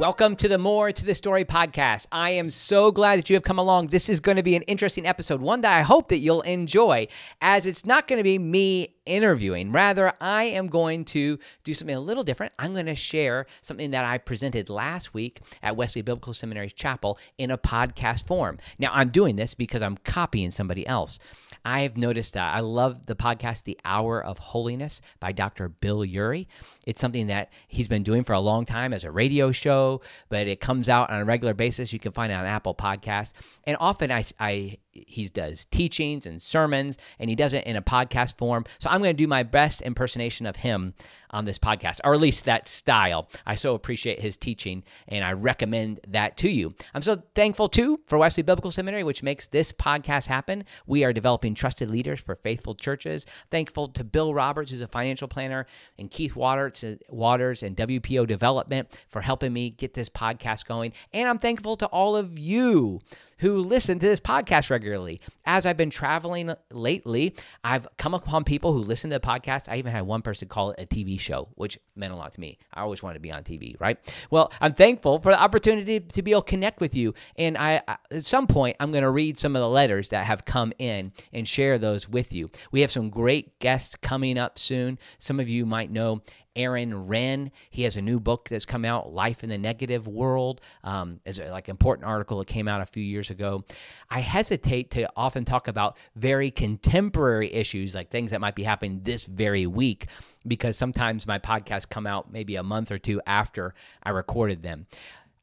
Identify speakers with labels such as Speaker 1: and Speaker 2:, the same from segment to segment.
Speaker 1: Welcome to the More to the Story podcast. I am so glad that you have come along. This is going to be an interesting episode, one that I hope that you'll enjoy, as it's not going to be me interviewing. Rather, I am going to do something a little different. I'm going to share something that I presented last week at Wesley Biblical Seminary's chapel in a podcast form. Now, I'm doing this because I'm copying somebody else. I've noticed that I love the podcast, The Hour of Holiness by Dr. Bill Ury. It's something that he's been doing for a long time as a radio show, but it comes out on a regular basis. You can find it on Apple Podcasts. And often I, I he does teachings and sermons and he does it in a podcast form. So i'm going to do my best impersonation of him on this podcast or at least that style. I so appreciate his teaching and i recommend that to you. I'm so thankful too for wesley biblical seminary which makes this podcast happen. We are developing trusted leaders for faithful churches. Thankful to bill roberts who's a financial planner and keith waters, waters and wpo development for helping me get this podcast going. And i'm thankful to all of you who listen to this podcast regularly. As I've been traveling lately, I've come upon people who listen to the podcast. I even had one person call it a TV show, which meant a lot to me. I always wanted to be on TV, right? Well, I'm thankful for the opportunity to be able to connect with you. And I, at some point, I'm going to read some of the letters that have come in and share those with you. We have some great guests coming up soon. Some of you might know Aaron Renn. He has a new book that's come out, Life in the Negative World. Um, is like important article that came out a few years ago. I hesitate to often talk about very contemporary issues, like things that might be happening this very week, because sometimes my podcasts come out maybe a month or two after I recorded them.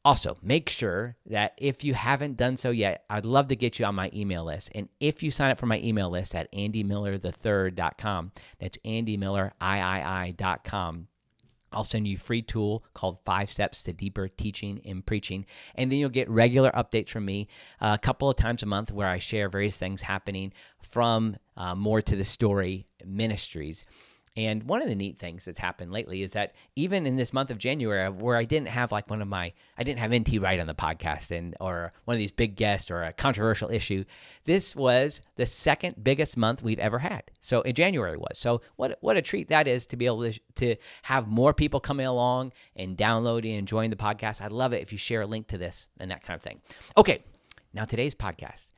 Speaker 1: Also, make sure that if you haven't done so yet, I'd love to get you on my email list. And if you sign up for my email list at andymillerthird.com, that's andymilleriii.com. I'll send you a free tool called Five Steps to Deeper Teaching and Preaching. And then you'll get regular updates from me uh, a couple of times a month where I share various things happening from uh, More to the Story Ministries. And one of the neat things that's happened lately is that even in this month of January, where I didn't have like one of my, I didn't have NT Wright on the podcast and or one of these big guests or a controversial issue, this was the second biggest month we've ever had. So in January was. So what what a treat that is to be able to to have more people coming along and downloading and enjoying the podcast. I'd love it if you share a link to this and that kind of thing. Okay, now today's podcast.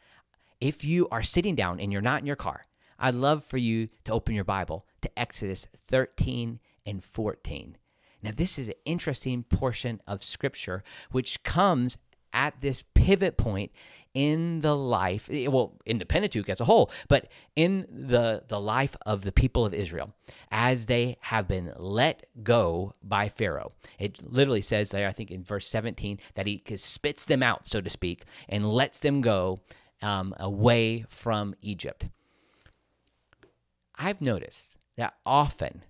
Speaker 1: If you are sitting down and you're not in your car I'd love for you to open your Bible to Exodus 13 and 14. Now, this is an interesting portion of Scripture which comes at this pivot point in the life eh, well in the pentateuch as a whole but in the the life of the people of israel as they have been let go by pharaoh it literally says there i think in verse 17 that he spits them out so to speak and lets them go um, away from egypt I've noticed that often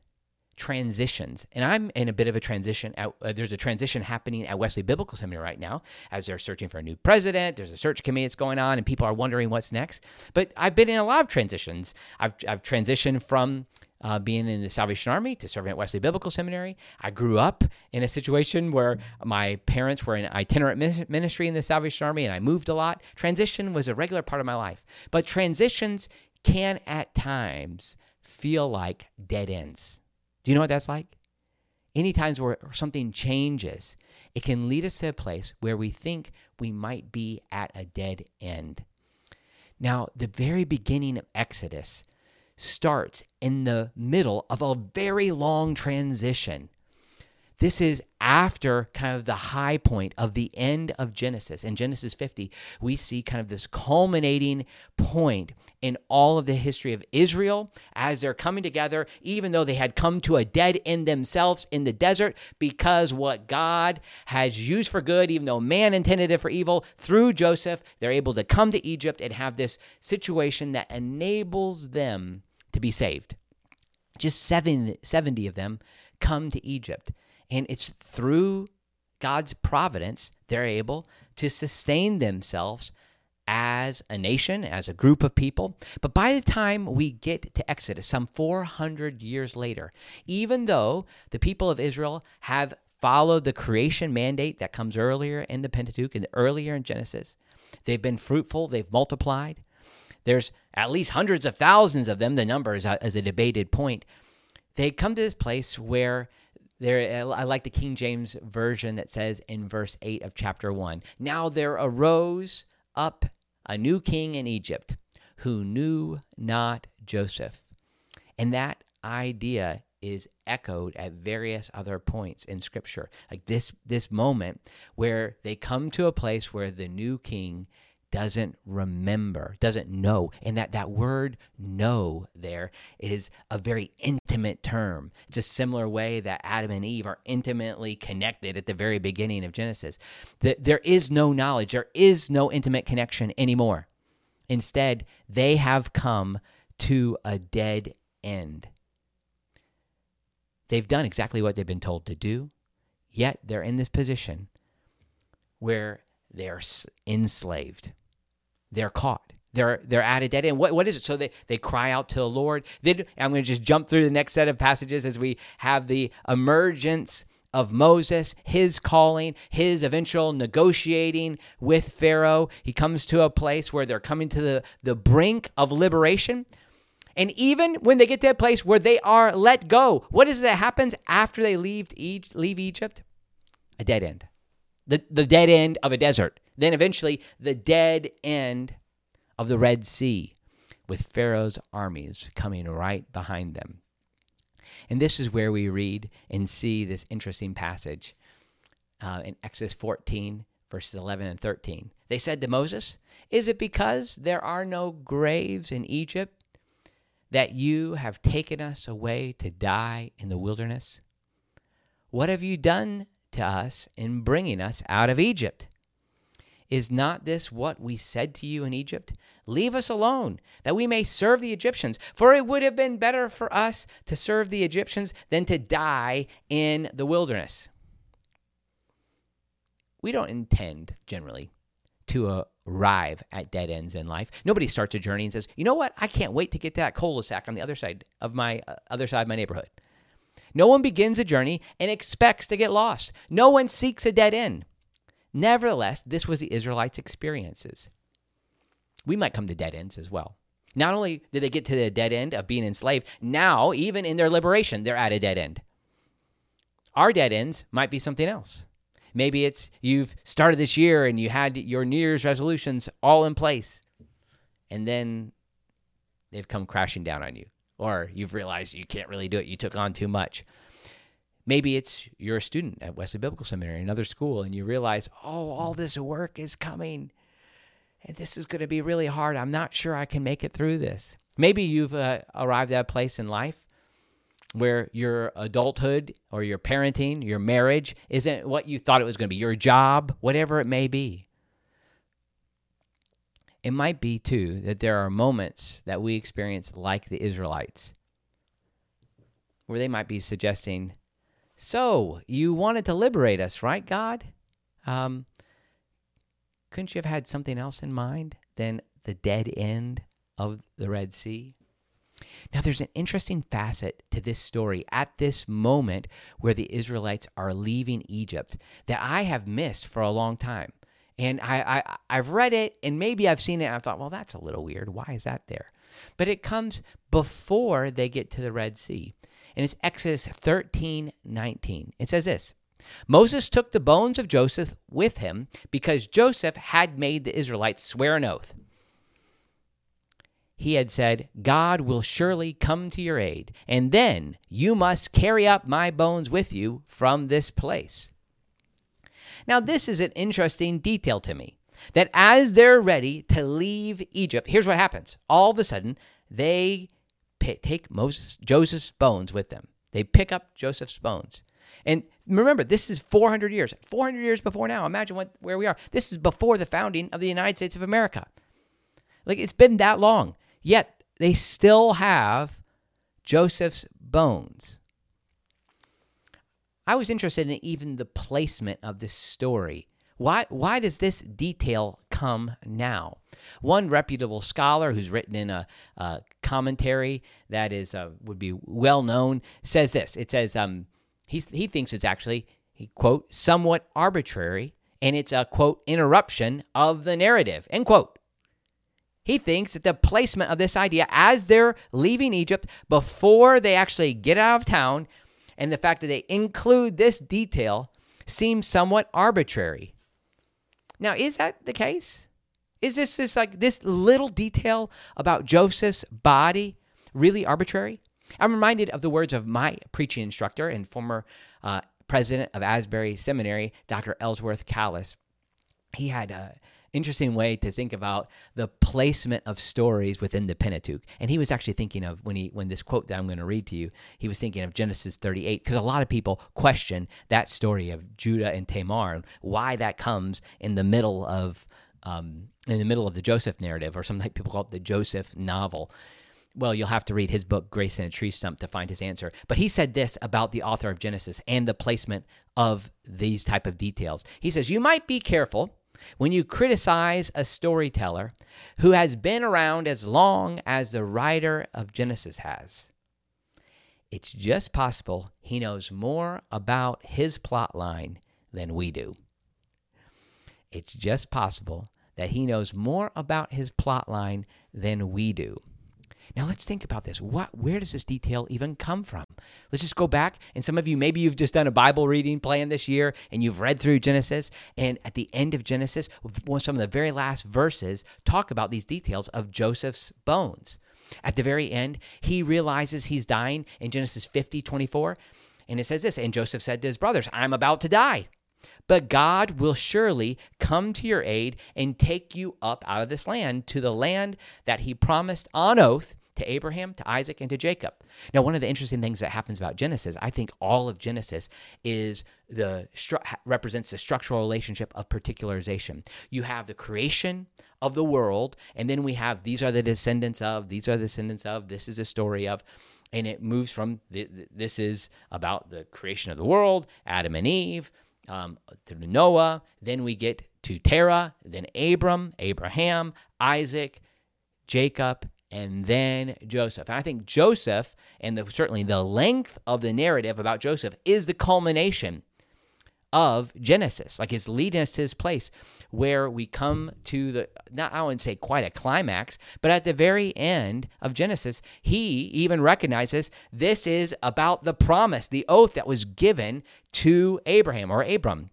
Speaker 1: transitions, and I'm in a bit of a transition. At, uh, there's a transition happening at Wesley Biblical Seminary right now as they're searching for a new president. There's a search committee that's going on, and people are wondering what's next. But I've been in a lot of transitions. I've, I've transitioned from uh, being in the Salvation Army to serving at Wesley Biblical Seminary. I grew up in a situation where my parents were in itinerant ministry in the Salvation Army, and I moved a lot. Transition was a regular part of my life. But transitions can at times feel like dead ends. Do you know what that's like? Any times where something changes, it can lead us to a place where we think we might be at a dead end. Now, the very beginning of Exodus starts in the middle of a very long transition. This is after kind of the high point of the end of Genesis. In Genesis 50, we see kind of this culminating point in all of the history of Israel as they're coming together, even though they had come to a dead end themselves in the desert, because what God has used for good, even though man intended it for evil, through Joseph, they're able to come to Egypt and have this situation that enables them to be saved. Just seven, 70 of them come to Egypt. And it's through God's providence they're able to sustain themselves as a nation, as a group of people. But by the time we get to Exodus, some 400 years later, even though the people of Israel have followed the creation mandate that comes earlier in the Pentateuch and earlier in Genesis, they've been fruitful, they've multiplied. There's at least hundreds of thousands of them. The number is a, is a debated point. They come to this place where There, uh, I like the King James version that says in verse 8 of chapter 1 Now there arose up a new king in Egypt who knew not Joseph. And that idea is echoed at various other points in scripture like this this moment where they come to a place where the new king doesn't remember doesn't know. And that that word know there is a very intimate term. It's a similar way that adam and eve are intimately connected at the very beginning of genesis. That there is no knowledge. There is no intimate connection anymore. Instead they have come to a dead end. They've done exactly what they've been told to do, yet they're in this position where they are enslaved. They're caught. They're they're at a dead end. What what is it? So they they cry out to the Lord. Then I'm going to just jump through the next set of passages as we have the emergence of Moses, his calling, his eventual negotiating with Pharaoh. He comes to a place where they're coming to the, the brink of liberation. And even when they get to a place where they are let go, what is it that happens after they leave, leave Egypt? A dead end. The, the dead end of a desert. Then eventually, the dead end of the Red Sea with Pharaoh's armies coming right behind them. And this is where we read and see this interesting passage uh, in Exodus 14, verses 11 and 13. They said to Moses, Is it because there are no graves in Egypt that you have taken us away to die in the wilderness? What have you done to us in bringing us out of Egypt? Is not this what we said to you in Egypt? Leave us alone, that we may serve the Egyptians. For it would have been better for us to serve the Egyptians than to die in the wilderness. We don't intend, generally, to arrive at dead ends in life. Nobody starts a journey and says, "You know what? I can't wait to get to that cul-de-sac on the other side of my uh, other side of my neighborhood." No one begins a journey and expects to get lost. No one seeks a dead end. Nevertheless, this was the Israelites' experiences. We might come to dead ends as well. Not only did they get to the dead end of being enslaved, now, even in their liberation, they're at a dead end. Our dead ends might be something else. Maybe it's you've started this year and you had your New Year's resolutions all in place, and then they've come crashing down on you, or you've realized you can't really do it. You took on too much. Maybe it's you're a student at Wesley Biblical Seminary, another school, and you realize, oh, all this work is coming, and this is going to be really hard. I'm not sure I can make it through this. Maybe you've uh, arrived at a place in life where your adulthood or your parenting, your marriage isn't what you thought it was going to be, your job, whatever it may be. It might be, too, that there are moments that we experience like the Israelites, where they might be suggesting, So, you wanted to liberate us, right, God? Um, couldn't you have had something else in mind than the dead end of the Red Sea? Now, there's an interesting facet to this story at this moment where the Israelites are leaving Egypt that I have missed for a long time. And I, I, I've read it and maybe I've seen it and I thought, well, that's a little weird. Why is that there? But it comes before they get to the Red Sea. And it's Exodus 13 19. It says this Moses took the bones of Joseph with him because Joseph had made the Israelites swear an oath he had said, God will surely come to your aid, and then you must carry up my bones with you from this place. Now, this is an interesting detail to me that as they're ready to leave Egypt, here's what happens. All of a sudden, they take Moses, Joseph's bones with them. They pick up Joseph's bones. And remember, this is 400 years, 400 years before now. Imagine what, where we are. This is before the founding of the United States of America. Like it's been that long. Yet they still have Joseph's bones. I was interested in even the placement of this story. Why, why does this detail come now? One reputable scholar who's written in a, a commentary that is uh, would be well known says this. It says um, he, he thinks it's actually he quote somewhat arbitrary and it's a quote interruption of the narrative end quote he thinks that the placement of this idea as they're leaving Egypt before they actually get out of town and the fact that they include this detail seems somewhat arbitrary. Now, is that the case? Is this this like this little detail about Joseph's body really arbitrary? I'm reminded of the words of my preaching instructor and former uh, president of Asbury Seminary, Dr. Ellsworth Kalas. He had a interesting way to think about the placement of stories within the Pentateuch. And he was actually thinking of when he when this quote that I'm going to read to you, he was thinking of Genesis 38 because a lot of people question that story of Judah and Tamar and why that comes in the middle of um, in the middle of the Joseph narrative, or some people call it the Joseph novel. Well, you'll have to read his book, Grace in a Tree Stump, to find his answer. But he said this about the author of Genesis and the placement of these type of details. He says, You might be careful when you criticize a storyteller who has been around as long as the writer of Genesis has. It's just possible he knows more about his plot line than we do. It's just possible that he knows more about his plot line than we do. Now let's think about this. What where does this detail even come from? Let's just go back and some of you maybe you've just done a Bible reading plan this year and you've read through Genesis and at the end of Genesis some of the very last verses talk about these details of Joseph's bones. At the very end, he realizes he's dying in Genesis 50, 24. And it says this, and Joseph said to his brothers, I'm about to die. But God will surely come to your aid and take you up out of this land to the land that he promised on oath to Abraham, to Isaac, and to Jacob. Now, one of the interesting things that happens about Genesis, I think all of Genesis is the represents the structural relationship of particularization. You have the creation of the world, and then we have these are the descendants of, these are the descendants of, this is a story of, and it moves from this is about the creation of the world, Adam and Eve um, through Noah. Then we get to Terah, then Abram, Abraham, Isaac, Jacob, and then Joseph. And I think Joseph, and the, certainly the length of the narrative about Joseph, is the culmination of Genesis. Like it's leading us to his place where we come to the, not I wouldn't say quite a climax, but at the very end of Genesis, he even recognizes this is about the promise, the oath that was given to Abraham or Abram.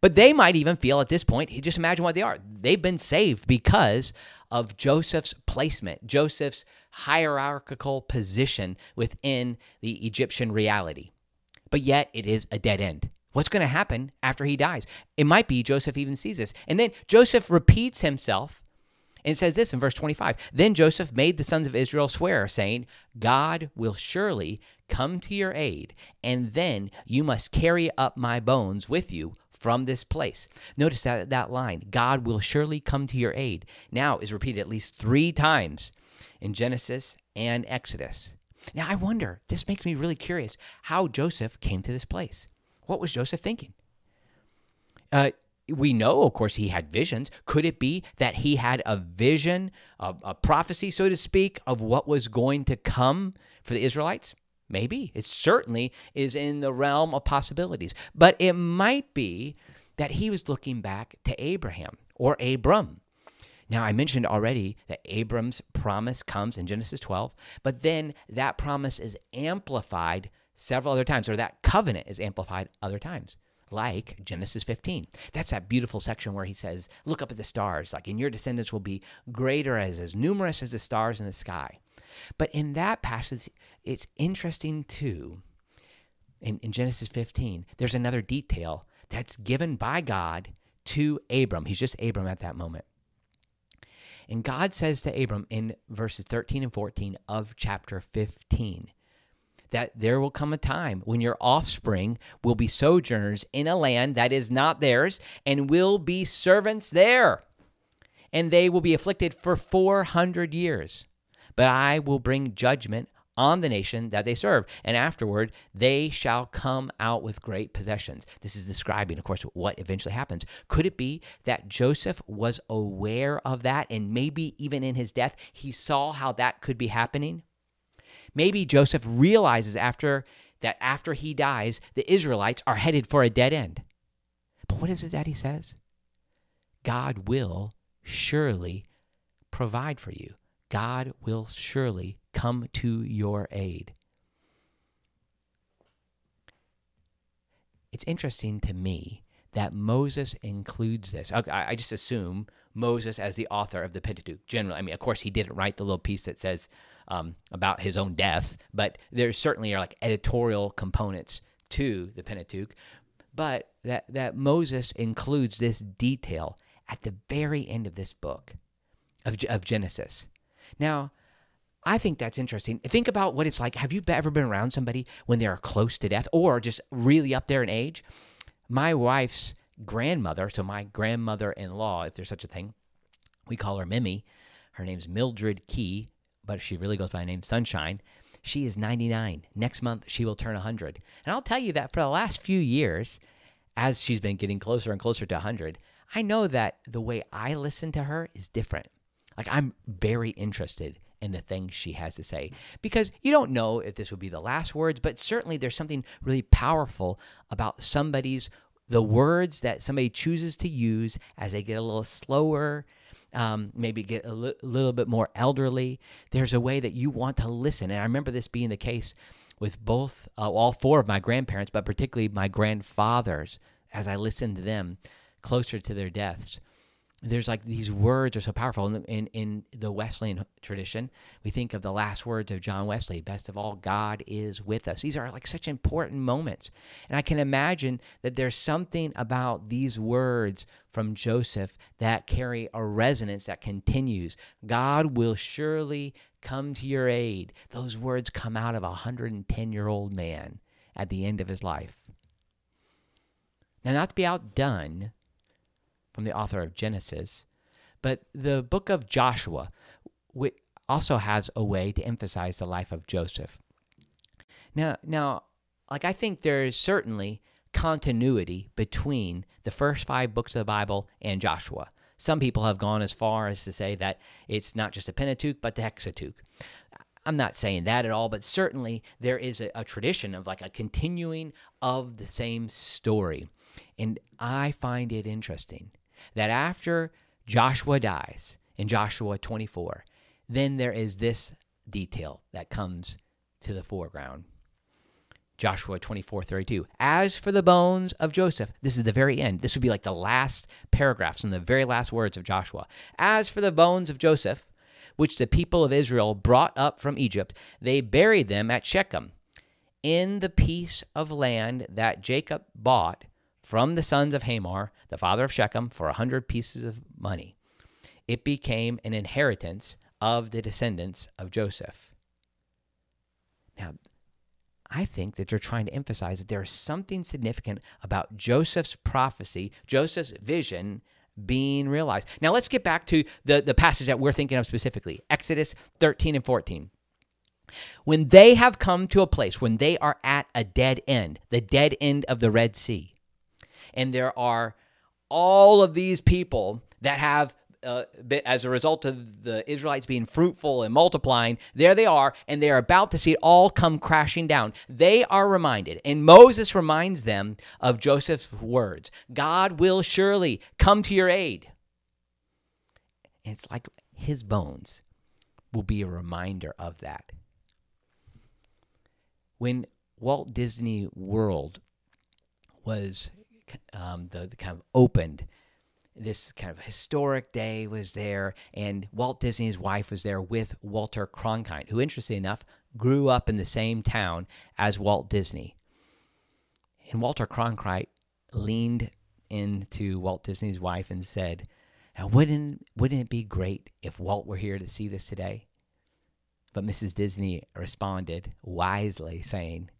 Speaker 1: But they might even feel at this point, just imagine what they are. They've been saved because of Joseph's placement, Joseph's hierarchical position within the Egyptian reality. But yet it is a dead end. What's going to happen after he dies? It might be Joseph even sees this. And then Joseph repeats himself and it says this in verse 25 Then Joseph made the sons of Israel swear, saying, God will surely come to your aid, and then you must carry up my bones with you from this place. Notice that, that line, God will surely come to your aid, now is repeated at least three times in Genesis and Exodus. Now, I wonder, this makes me really curious how Joseph came to this place. What was Joseph thinking? Uh, we know, of course, he had visions. Could it be that he had a vision, a, a, prophecy, so to speak, of what was going to come for the Israelites? Maybe. It certainly is in the realm of possibilities. But it might be that he was looking back to Abraham or Abram. Now, I mentioned already that Abram's promise comes in Genesis 12, but then that promise is amplified several other times, or that covenant is amplified other times, like Genesis 15. That's that beautiful section where he says, Look up at the stars, like, and your descendants will be greater as, as numerous as the stars in the sky. But in that passage, it's interesting too. In, in Genesis 15, there's another detail that's given by God to Abram. He's just Abram at that moment. And God says to Abram in verses 13 and 14 of chapter 15, that there will come a time when your offspring will be sojourners in a land that is not theirs and will be servants there. And they will be afflicted for 400 years. But I will bring judgment on the nation that they serve, and afterward they shall come out with great possessions. This is describing, of course, what eventually happens. Could it be that Joseph was aware of that, and maybe even in his death, he saw how that could be happening? Maybe Joseph realizes after that after he dies, the Israelites are headed for a dead end. But what is it that he says? God will surely provide for you. God will surely come to your aid. it's interesting to me that Moses includes this. I, I just assume Moses as the author of the Pentateuch. Generally, I mean, of course, he didn't write the little piece that says um, about his own death, but there certainly are like editorial components to the Pentateuch. But that that Moses includes this detail at the very end of this book of of Genesis. Now, I think that's interesting. Think about what it's like. Have you ever been around somebody when they're close to death or just really up there in age? My wife's grandmother, so my grandmother in law, if there's such a thing, we call her Mimi. Her name's Mildred Key, but she really goes by the name Sunshine. She is 99. Next month, she will turn 100. And I'll tell you that for the last few years, as she's been getting closer and closer to 100, I know that the way I listen to her is different. Like, I'm very interested in the things she has to say because you don't know if this would be the last words, but certainly there's something really powerful about somebody's the words that somebody chooses to use as they get a little slower, um, maybe get a li- little bit more elderly. There's a way that you want to listen. And I remember this being the case with both, uh, all four of my grandparents, but particularly my grandfathers, as I listened to them closer to their deaths there's like these words are so powerful in, in, in the Wesleyan tradition. We think of the last words of John Wesley: "Best of all, God is with us." These are like such important moments, and I can imagine that there's something about these words from Joseph that carry a resonance that continues. God will surely come to your aid. Those words come out of a 110 year old man at the end of his life. Now, not to be outdone from the author of Genesis. But the book of Joshua also has a way to emphasize the life of Joseph. Now, now, like I think there is certainly continuity between the first five books of the Bible and Joshua. Some people have gone as far as to say that it's not just a Pentateuch, but the Hexateuch. I'm not saying that at all, but certainly there is a, a, tradition of like a continuing of the same story. And I find it interesting that after Joshua dies in Joshua 24, then there is this detail that comes to the foreground. Joshua 24, 32. As for the bones of Joseph, this is the very end. This would be like the last paragraphs and the very last words of Joshua. As for the bones of Joseph, which the people of Israel brought up from Egypt, they buried them at Shechem in the piece of land that Jacob bought from the sons of Hamor, the father of Shechem, for a hundred pieces of money. It became an inheritance of the descendants of Joseph. Now, I think that they're trying to emphasize that there is something significant about Joseph's prophecy, Joseph's vision being realized. Now, let's get back to the, the passage that we're thinking of specifically Exodus 13 and 14. When they have come to a place, when they are at a dead end, the dead end of the Red Sea, and there are all of these people that have uh, as a result of the Israelites being fruitful and multiplying, there they are, and they are about to see it all come crashing down. They are reminded, and Moses reminds them of Joseph's words God will surely come to your aid. And it's like his bones will be a reminder of that. When Walt Disney World was um, the, the kind of opened this kind of historic day was there, and Walt Disney's wife was there with Walter Cronkite, who, interestingly enough, grew up in the same town as Walt Disney. And Walter Cronkite leaned into Walt Disney's wife and said, wouldn't, wouldn't it be great if Walt were here to see this today? But Mrs. Disney responded wisely, saying,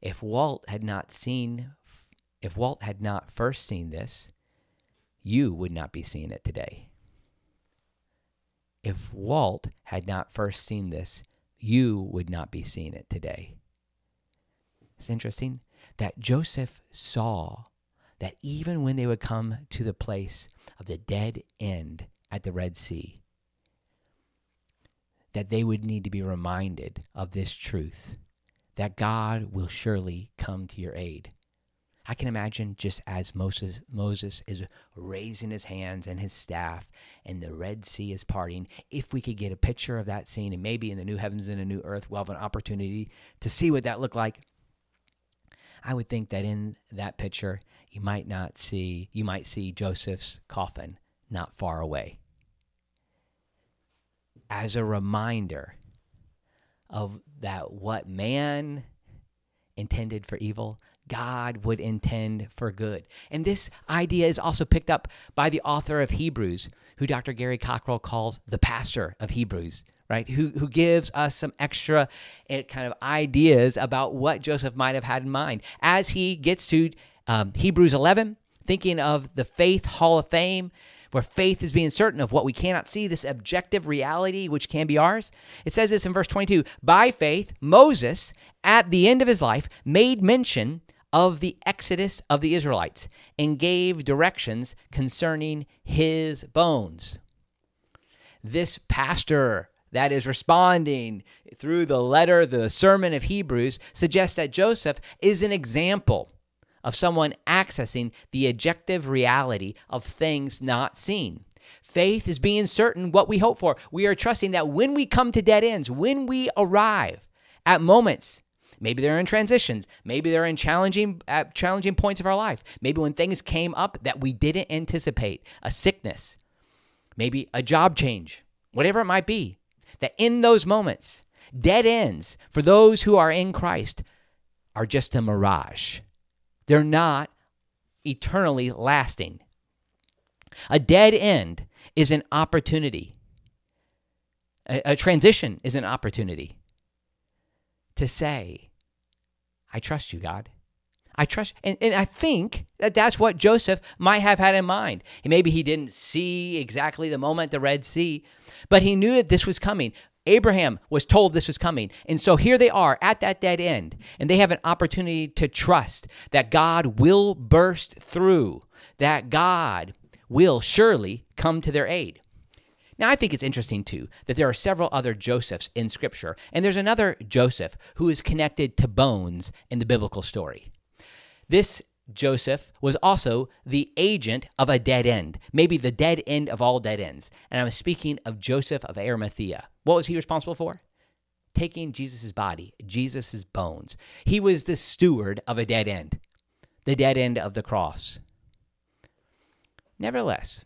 Speaker 1: If Walt had not seen if Walt had not first seen this, you would not be seeing it today. If Walt had not first seen this, you would not be seeing it today. It's interesting that Joseph saw that even when they would come to the place of the dead end at the Red Sea, that they would need to be reminded of this truth that God will surely come to your aid. I can imagine just as Moses, Moses is raising his hands and his staff and the Red Sea is parting. If we could get a picture of that scene and maybe in the new heavens and a new earth, we'll have an opportunity to see what that looked like. I would think that in that picture, you might not see, you might see Joseph's coffin not far away. As a reminder of that what man intended for evil, God would intend for good. And this idea is also picked up by the author of Hebrews, who Dr. Gary Cockerill calls the pastor of Hebrews, right? Who, who gives us some extra eh, kind of ideas about what Joseph might have had in mind. As he gets to um, Hebrews 11, thinking of the Faith Hall of Fame, where faith is being certain of what we cannot see, this objective reality which can be ours. It says this in verse 22 By faith, Moses, at the end of his life, made mention of the exodus of the Israelites and gave directions concerning his bones. This pastor that is responding through the letter, the sermon of Hebrews, suggests that Joseph is an example of someone accessing the objective reality of things not seen. Faith is being certain what we hope for. We are trusting that when we come to dead ends, when we arrive at moments, maybe they're in transitions, maybe they're in challenging at challenging points of our life, maybe when things came up that we didn't anticipate, a sickness, maybe a job change, whatever it might be, that in those moments, dead ends for those who are in Christ are just a mirage. They're not eternally lasting. A dead end is an opportunity. A, a, transition is an opportunity to say, I trust you, God. I trust. And, and I think that that's what Joseph might have had in mind. maybe he didn't see exactly the moment the Red Sea, but he knew that this was coming. Abraham was told this was coming. And so here they are at that dead end, and they have an opportunity to trust that God will burst through, that God will surely come to their aid. Now, I think it's interesting too that there are several other Josephs in Scripture, and there's another Joseph who is connected to bones in the biblical story. This Joseph was also the agent of a dead end, maybe the dead end of all dead ends. And I'm speaking of Joseph of Arimathea. What was he responsible for? Taking Jesus' body, Jesus' bones. He was the steward of a dead end, the dead end of the cross. Nevertheless,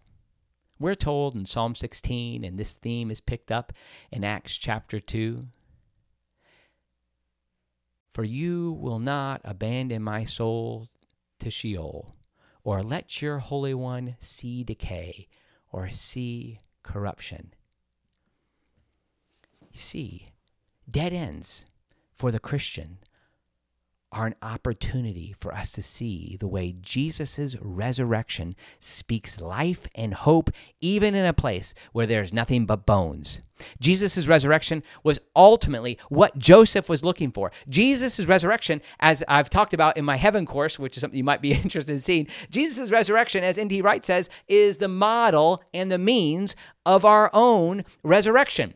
Speaker 1: we're told in Psalm 16, and this theme is picked up in Acts chapter 2 For you will not abandon my soul to Sheol, or let your Holy One see decay, or see corruption. You see, dead ends for the Christian are an opportunity for us to see the way Jesus' resurrection speaks life and hope, even in a place where there's nothing but bones. Jesus' resurrection was ultimately what Joseph was looking for. Jesus' resurrection, as I've talked about in my heaven course, which is something you might be interested in seeing, Jesus' resurrection, as N.T. Wright says, is the model and the means of our own resurrection.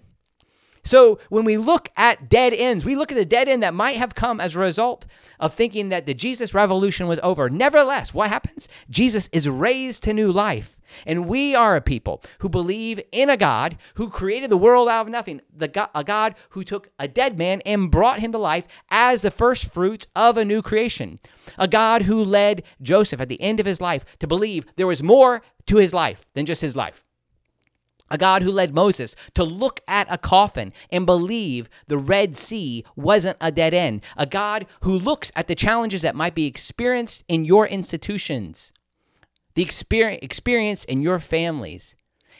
Speaker 1: So when we look at dead ends, we look at the dead end that might have come as a result of thinking that the Jesus revolution was over. Nevertheless, what happens? Jesus is raised to new life. And we are a people who believe in a God who created the world out of nothing, the God, a God who took a dead man and brought him to life as the first fruits of a new creation, a God who led Joseph at the end of his life to believe there was more to his life than just his life. A God who led Moses to look at a coffin and believe the Red Sea wasn't a dead end, a God who looks at the challenges that might be experienced in your institutions, the experience in your families,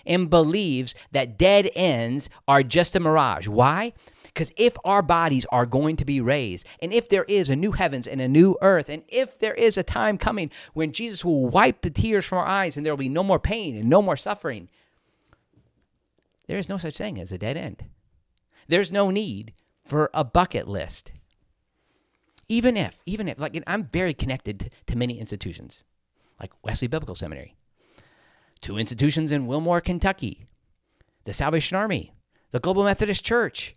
Speaker 1: and believes that dead ends are just a mirage. Why? Because if our bodies are going to be raised, and if there is a new heavens and a new earth, and if there is a time coming when Jesus will wipe the tears from our eyes and there will be no more pain and no more suffering, there is no such thing as a dead end. There's no need for a bucket list. Even if, even if, like, I'm very connected to many institutions, like Wesley Biblical Seminary, two institutions in Wilmore, Kentucky, the Salvation Army, the Global Methodist Church,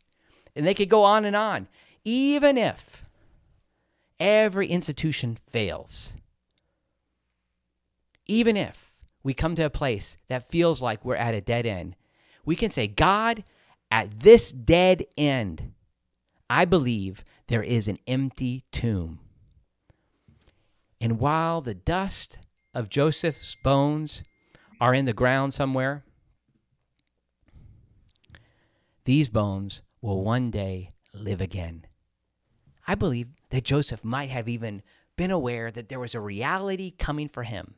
Speaker 1: and they could go on and on. Even if every institution fails, even if we come to a place that feels like we're at a dead end, we can say, God, at this dead end, I believe there is an empty tomb. And while the dust of Joseph's bones are in the ground somewhere, these bones will one day live again. I believe that Joseph might have even been aware that there was a reality coming for him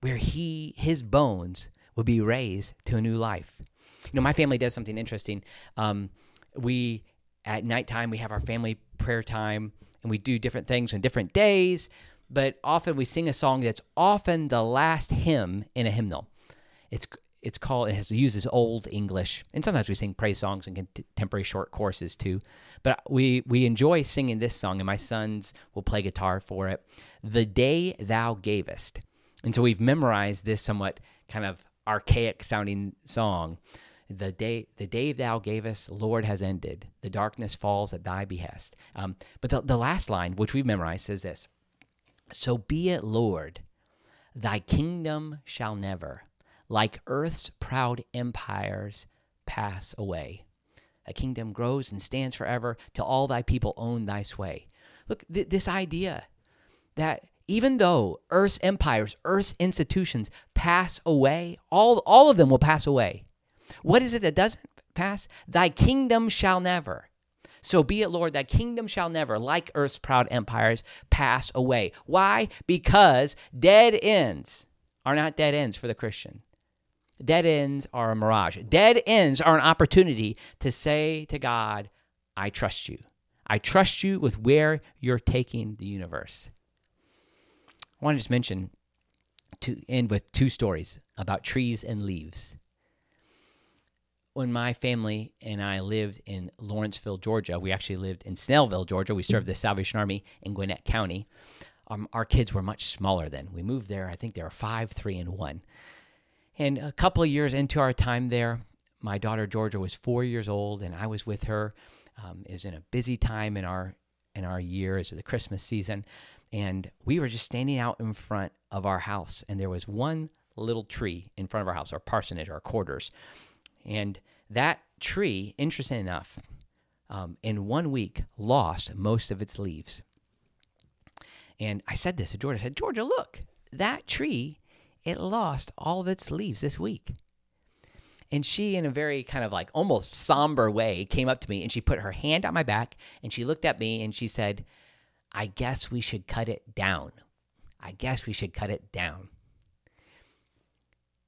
Speaker 1: where he his bones would be raised to a new life. You know, my family does something interesting. Um, we at nighttime we have our family prayer time and we do different things on different days, but often we sing a song that's often the last hymn in a hymnal. It's it's called it has uses old English, and sometimes we sing praise songs and contemporary short courses too. But we we enjoy singing this song, and my sons will play guitar for it. The day thou gavest, and so we've memorized this somewhat kind of archaic sounding song. The day the day thou gavest, Lord, has ended. The darkness falls at thy behest. Um, but the, the last line, which we've memorized, says this: So be it, Lord, thy kingdom shall never like earth's proud empires pass away. Thy kingdom grows and stands forever till all thy people own thy sway. Look, th- this idea that even though earth's empires, earth's institutions pass away, all, all of them will pass away. What is it that doesn't pass? Thy kingdom shall never. So be it, Lord, thy kingdom shall never, like earth's proud empires, pass away. Why? Because dead ends are not dead ends for the Christian. Dead ends are a mirage. Dead ends are an opportunity to say to God, I trust you. I trust you with where you're taking the universe. I want to just mention to end with two stories about trees and leaves. When my family and I lived in Lawrenceville, Georgia, we actually lived in Snellville, Georgia. We served the Salvation Army in Gwinnett County. Um, our kids were much smaller then. We moved there, I think they were five, three, and one. And a couple of years into our time there, my daughter Georgia was four years old, and I was with her. Um, is in a busy time in our in our year as the Christmas season, and we were just standing out in front of our house, and there was one little tree in front of our house, our parsonage, our quarters, and that tree, interesting enough, um, in one week lost most of its leaves. And I said this to Georgia. I said, Georgia, look, that tree it lost all of its leaves this week. And she, in a very kind of like almost somber way, came up to me and she put her hand on my back and she looked at me and she said, I guess we should cut it down. I guess we should cut it down.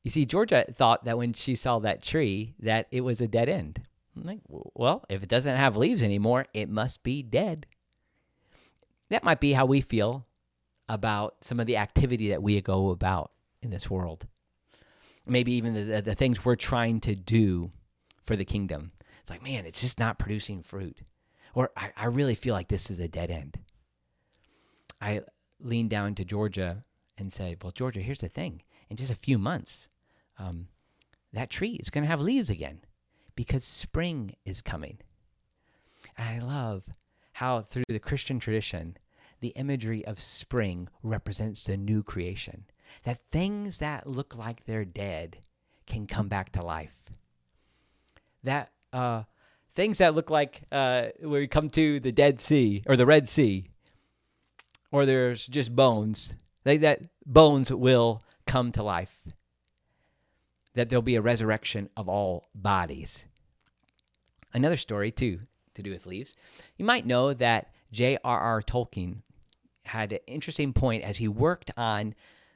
Speaker 1: You see, Georgia thought that when she saw that tree, that it was a dead end. I'm like, well, if it doesn't have leaves anymore, it must be dead. That might be how we feel about some of the activity that we go about in this world. Maybe even the, the, things we're trying to do for the kingdom. It's like, man, it's just not producing fruit. Or I, I really feel like this is a dead end. I leaned down to Georgia and said, Well, Georgia, here's the thing. In just a few months, um, that tree is going to have leaves again because spring is coming. And I love how, through the Christian tradition, the imagery of spring represents the new creation that things that look like they're dead can come back to life. That uh, things that look like uh, where you come to the Dead Sea or the Red Sea, or there's just bones, they, that bones will come to life. That there'll be a resurrection of all bodies. Another story, too, to do with leaves. You might know that J.R.R. Tolkien had an interesting point as he worked on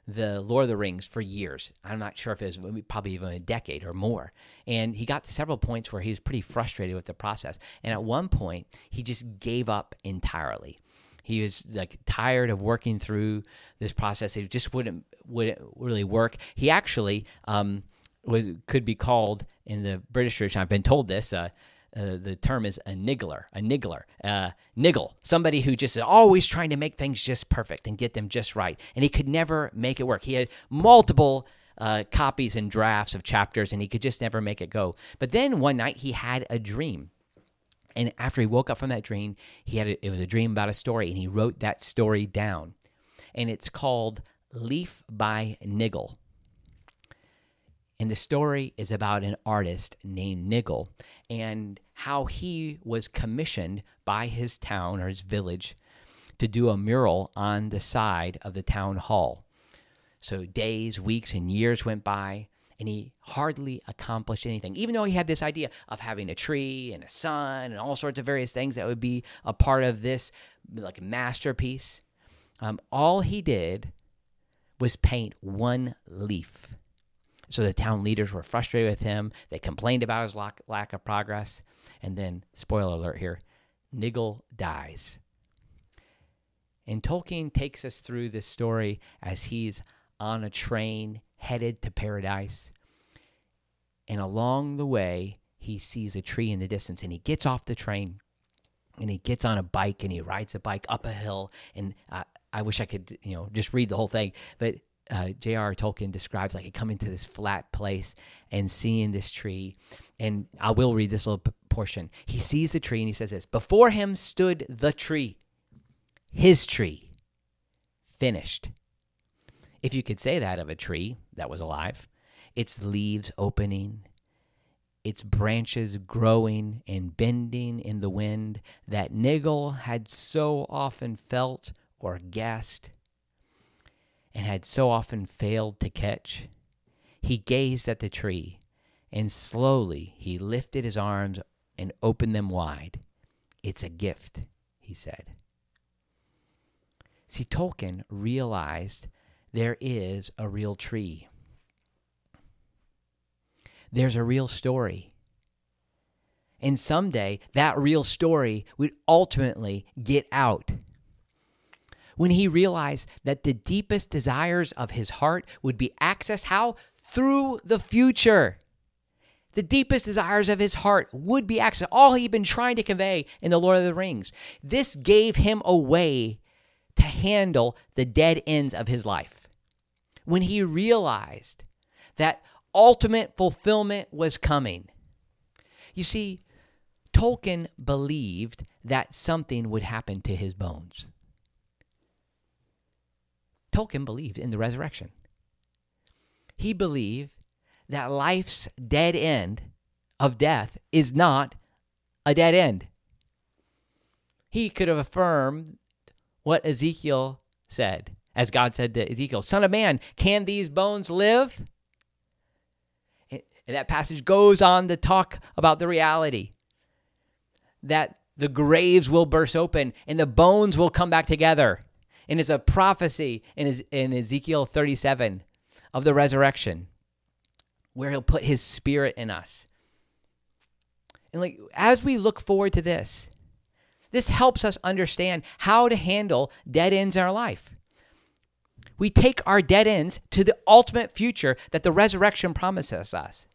Speaker 1: the Lord of the Rings for years. I'm not sure if it was probably even a decade or more. And he got to several points where he was pretty frustrated with the process. And at one point, he just gave up entirely. He was like tired of working through this process. It just wouldn't wouldn't really work. He actually um, was could be called in the British tradition. I've been told this. Uh, uh, the term is a niggler, a niggler, uh, niggle, somebody who just is always trying to make things just perfect and get them just right. And he could never make it work. He had multiple uh, copies and drafts of chapters, and he could just never make it go. But then one night he had a dream. And after he woke up from that dream, he had a, it was a dream about a story, and he wrote that story down. And it's called Leaf by Niggle. And the story is about an artist named Niggle and how he was commissioned by his town or his village to do a mural on the side of the town hall. So days, weeks, and years went by, and he hardly accomplished anything, even though he had this idea of having a tree and a sun and all sorts of various things that would be a part of this like masterpiece. Um, all he did was paint one leaf. So the town leaders were frustrated with him. They complained about his lack, lack of progress. And then, spoiler alert here, Niggle dies. And Tolkien takes us through this story as he's on a train headed to paradise. And along the way, he sees a tree in the distance and he gets off the train and he gets on a bike and he rides a bike up a hill. And uh, I wish I could, you know, just read the whole thing, but uh, J.R. Tolkien describes like coming to this flat place and seeing this tree. And I will read this little p- portion. He sees the tree and he says this Before him stood the tree, his tree, finished. If you could say that of a tree that was alive, its leaves opening, its branches growing and bending in the wind that Niggle had so often felt or guessed and had so often failed to catch. He gazed at the tree, and slowly he lifted his arms and opened them wide. It's a gift, he said. See, Tolkien realized there is a real tree. There's a real story. And someday that real story would ultimately get out when he realized that the deepest desires of his heart would be accessed how? Through the future. The deepest desires of his heart would be accessed. All he'd been trying to convey in The Lord of the Rings. This gave him a way to handle the dead ends of his life. When he realized that ultimate fulfillment was coming. You see, Tolkien believed that something would happen to his bones. Tolkien believed in the resurrection. He believed that life's dead end of death is not a dead end. He could have affirmed what Ezekiel said, as God said to Ezekiel, Son of man, can these bones live? And that passage goes on to talk about the reality that the graves will burst open and the bones will come back together and is a prophecy in, in Ezekiel 37 of the resurrection, where he'll put his spirit in us. And like as we look forward to this, this helps us understand how to handle dead ends in our life. We take our dead ends to the ultimate future that the resurrection promises us,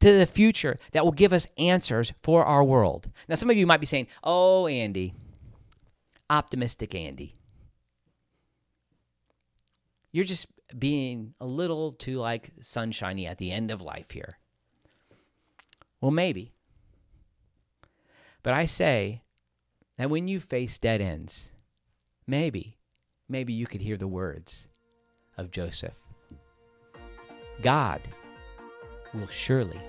Speaker 1: to the future that will give us answers for our world. Now, some of you might be saying, Oh, Andy, optimistic Andy you're just being a little too like sunshiny at the end of life here. Well, maybe. But I say that when you face dead ends, maybe, maybe you could hear the words of Joseph God will surely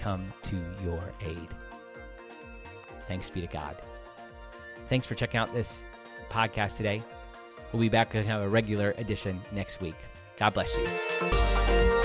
Speaker 1: come to your aid. Thanks be to God. Thanks for checking out this podcast today. We'll be back to have a regular edition next week. God bless you.